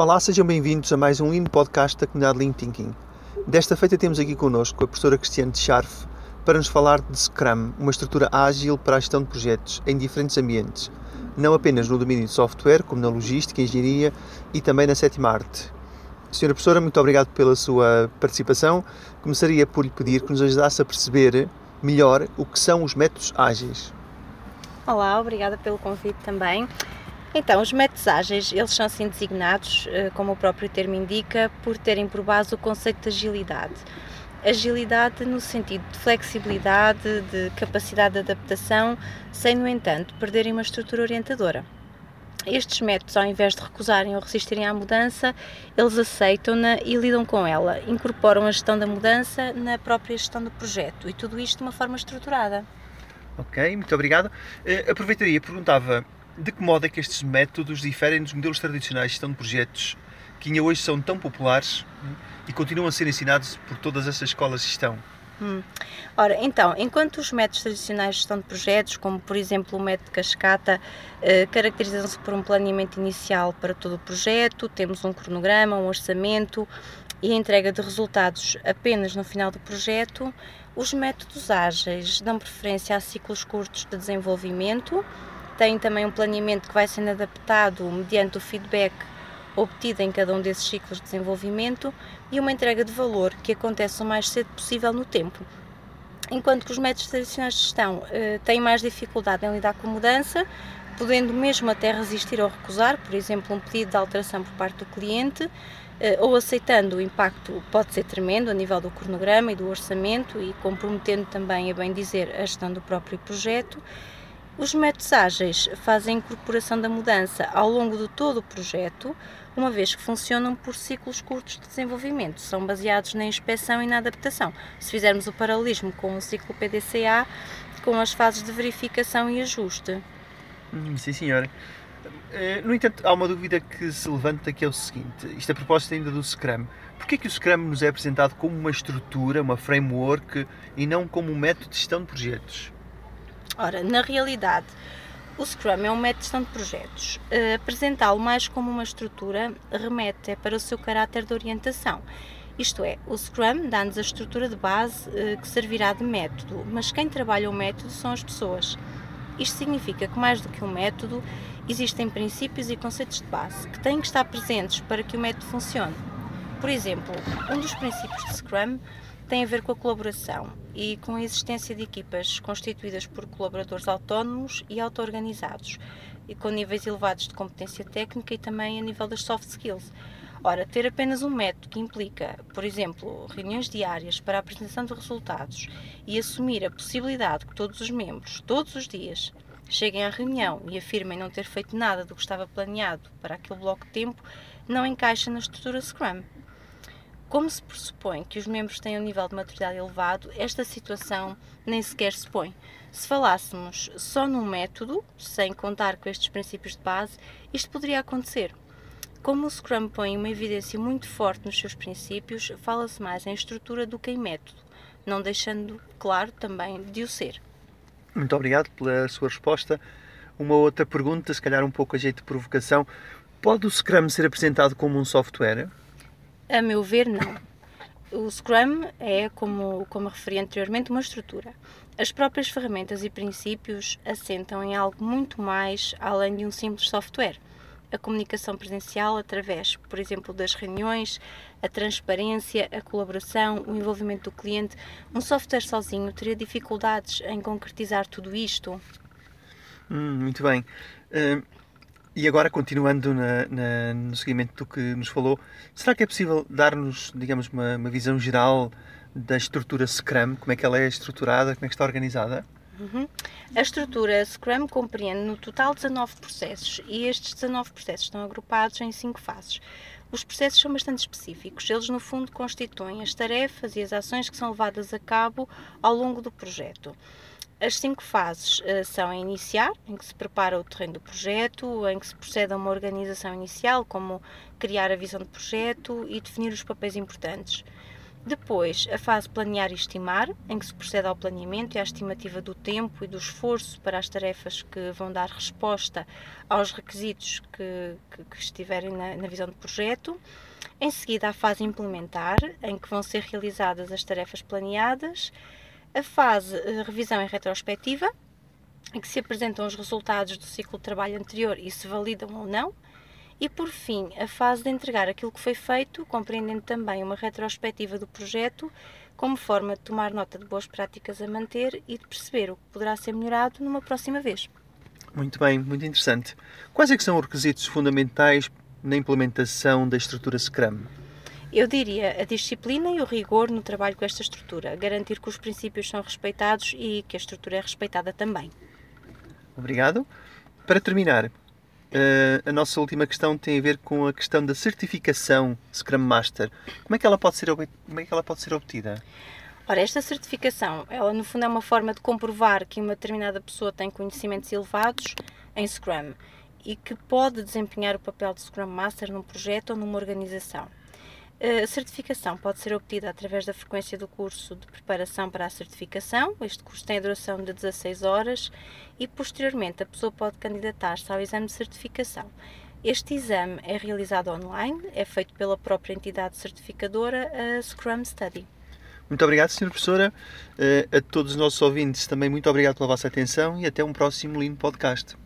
Olá, sejam bem-vindos a mais um lindo podcast da comunidade Lean Thinking. Desta feita temos aqui connosco a professora Cristiane de Scharf para nos falar de Scrum, uma estrutura ágil para a gestão de projetos em diferentes ambientes, não apenas no domínio de software, como na logística, engenharia e também na sétima arte. Senhora professora, muito obrigado pela sua participação. Começaria por lhe pedir que nos ajudasse a perceber melhor o que são os métodos ágeis. Olá, obrigada pelo convite também. Então, os métodos ágeis, eles são assim designados, eh, como o próprio termo indica, por terem por base o conceito de agilidade. Agilidade no sentido de flexibilidade, de capacidade de adaptação, sem, no entanto, perderem uma estrutura orientadora. Estes métodos, ao invés de recusarem ou resistirem à mudança, eles aceitam-na e lidam com ela, incorporam a gestão da mudança na própria gestão do projeto e tudo isto de uma forma estruturada. Ok, muito obrigado. Uh, aproveitaria perguntava de que modo é que estes métodos diferem dos modelos tradicionais de gestão de projetos que ainda hoje são tão populares hum, e continuam a ser ensinados por todas essas escolas de gestão? Hum. Ora, então, enquanto os métodos tradicionais de gestão de projetos, como por exemplo o método cascata, eh, caracterizam-se por um planeamento inicial para todo o projeto, temos um cronograma, um orçamento e a entrega de resultados apenas no final do projeto, os métodos ágeis dão preferência a ciclos curtos de desenvolvimento, tem também um planeamento que vai sendo adaptado mediante o feedback obtido em cada um desses ciclos de desenvolvimento e uma entrega de valor que acontece o mais cedo possível no tempo. Enquanto que os métodos tradicionais de gestão eh, têm mais dificuldade em lidar com a mudança, podendo mesmo até resistir ou recusar, por exemplo, um pedido de alteração por parte do cliente, eh, ou aceitando o impacto pode ser tremendo a nível do cronograma e do orçamento e comprometendo também, a bem dizer, a gestão do próprio projeto. Os métodos ágeis fazem a incorporação da mudança ao longo de todo o projeto, uma vez que funcionam por ciclos curtos de desenvolvimento, são baseados na inspeção e na adaptação. Se fizermos o paralelismo com o ciclo PDCA, com as fases de verificação e ajuste. Hum, sim, senhora. Eh, no entanto, há uma dúvida que se levanta que é o seguinte, isto a propósito ainda do Scrum. Porquê é que o Scrum nos é apresentado como uma estrutura, uma framework e não como um método de gestão de projetos? Ora, na realidade, o Scrum é um método de gestão de projetos. Uh, Apresentá-lo mais como uma estrutura remete para o seu caráter de orientação. Isto é, o Scrum dá-nos a estrutura de base uh, que servirá de método, mas quem trabalha o método são as pessoas. Isto significa que, mais do que um método, existem princípios e conceitos de base que têm que estar presentes para que o método funcione. Por exemplo, um dos princípios de Scrum tem a ver com a colaboração e com a existência de equipas constituídas por colaboradores autónomos e auto-organizados e com níveis elevados de competência técnica e também a nível das soft skills. Ora, ter apenas um método que implica, por exemplo, reuniões diárias para a apresentação de resultados e assumir a possibilidade que todos os membros, todos os dias, cheguem à reunião e afirmem não ter feito nada do que estava planeado para aquele bloco de tempo, não encaixa na estrutura Scrum. Como se pressupõe que os membros têm um nível de maturidade elevado, esta situação nem sequer se põe. Se falássemos só num método, sem contar com estes princípios de base, isto poderia acontecer. Como o Scrum põe uma evidência muito forte nos seus princípios, fala-se mais em estrutura do que em método, não deixando claro também de o ser. Muito obrigado pela sua resposta. Uma outra pergunta, se calhar um pouco a jeito de provocação: pode o Scrum ser apresentado como um software? A meu ver, não. O Scrum é, como, como referi anteriormente, uma estrutura. As próprias ferramentas e princípios assentam em algo muito mais além de um simples software. A comunicação presencial através, por exemplo, das reuniões, a transparência, a colaboração, o envolvimento do cliente. Um software sozinho teria dificuldades em concretizar tudo isto. Hum, muito bem. Uh, e agora, continuando na, na, no seguimento do que nos falou, será que é possível dar-nos, digamos, uma, uma, visão geral da estrutura Scrum? Como é que ela é estruturada? Como é que está organizada? Uhum. A estrutura Scrum compreende no total 19 processos e estes 19 processos estão agrupados em 5 fases. Os processos são bastante específicos, eles no fundo constituem as tarefas e as ações que são levadas a cabo ao longo do projeto. As cinco fases uh, são a iniciar, em que se prepara o terreno do projeto, em que se procede a uma organização inicial, como criar a visão do projeto e definir os papéis importantes. Depois, a fase planear e estimar, em que se procede ao planeamento e à estimativa do tempo e do esforço para as tarefas que vão dar resposta aos requisitos que, que, que estiverem na, na visão do projeto. Em seguida, a fase implementar, em que vão ser realizadas as tarefas planeadas. A fase uh, revisão e retrospectiva, em que se apresentam os resultados do ciclo de trabalho anterior e se validam ou não. E por fim, a fase de entregar aquilo que foi feito, compreendendo também uma retrospectiva do projeto, como forma de tomar nota de boas práticas a manter e de perceber o que poderá ser melhorado numa próxima vez. Muito bem, muito interessante. Quais é são os requisitos fundamentais na implementação da estrutura Scrum? Eu diria a disciplina e o rigor no trabalho com esta estrutura, garantir que os princípios são respeitados e que a estrutura é respeitada também. Obrigado. Para terminar, Uh, a nossa última questão tem a ver com a questão da certificação Scrum Master. Como é que ela pode ser, como é que ela pode ser obtida? Ora, esta certificação, ela no fundo é uma forma de comprovar que uma determinada pessoa tem conhecimentos elevados em Scrum e que pode desempenhar o papel de Scrum Master num projeto ou numa organização. A certificação pode ser obtida através da frequência do curso de preparação para a certificação. Este curso tem a duração de 16 horas e, posteriormente, a pessoa pode candidatar-se ao exame de certificação. Este exame é realizado online, é feito pela própria entidade certificadora, a Scrum Study. Muito obrigado, Sra. Professora. Eh, a todos os nossos ouvintes, também muito obrigado pela vossa atenção e até um próximo Lean Podcast.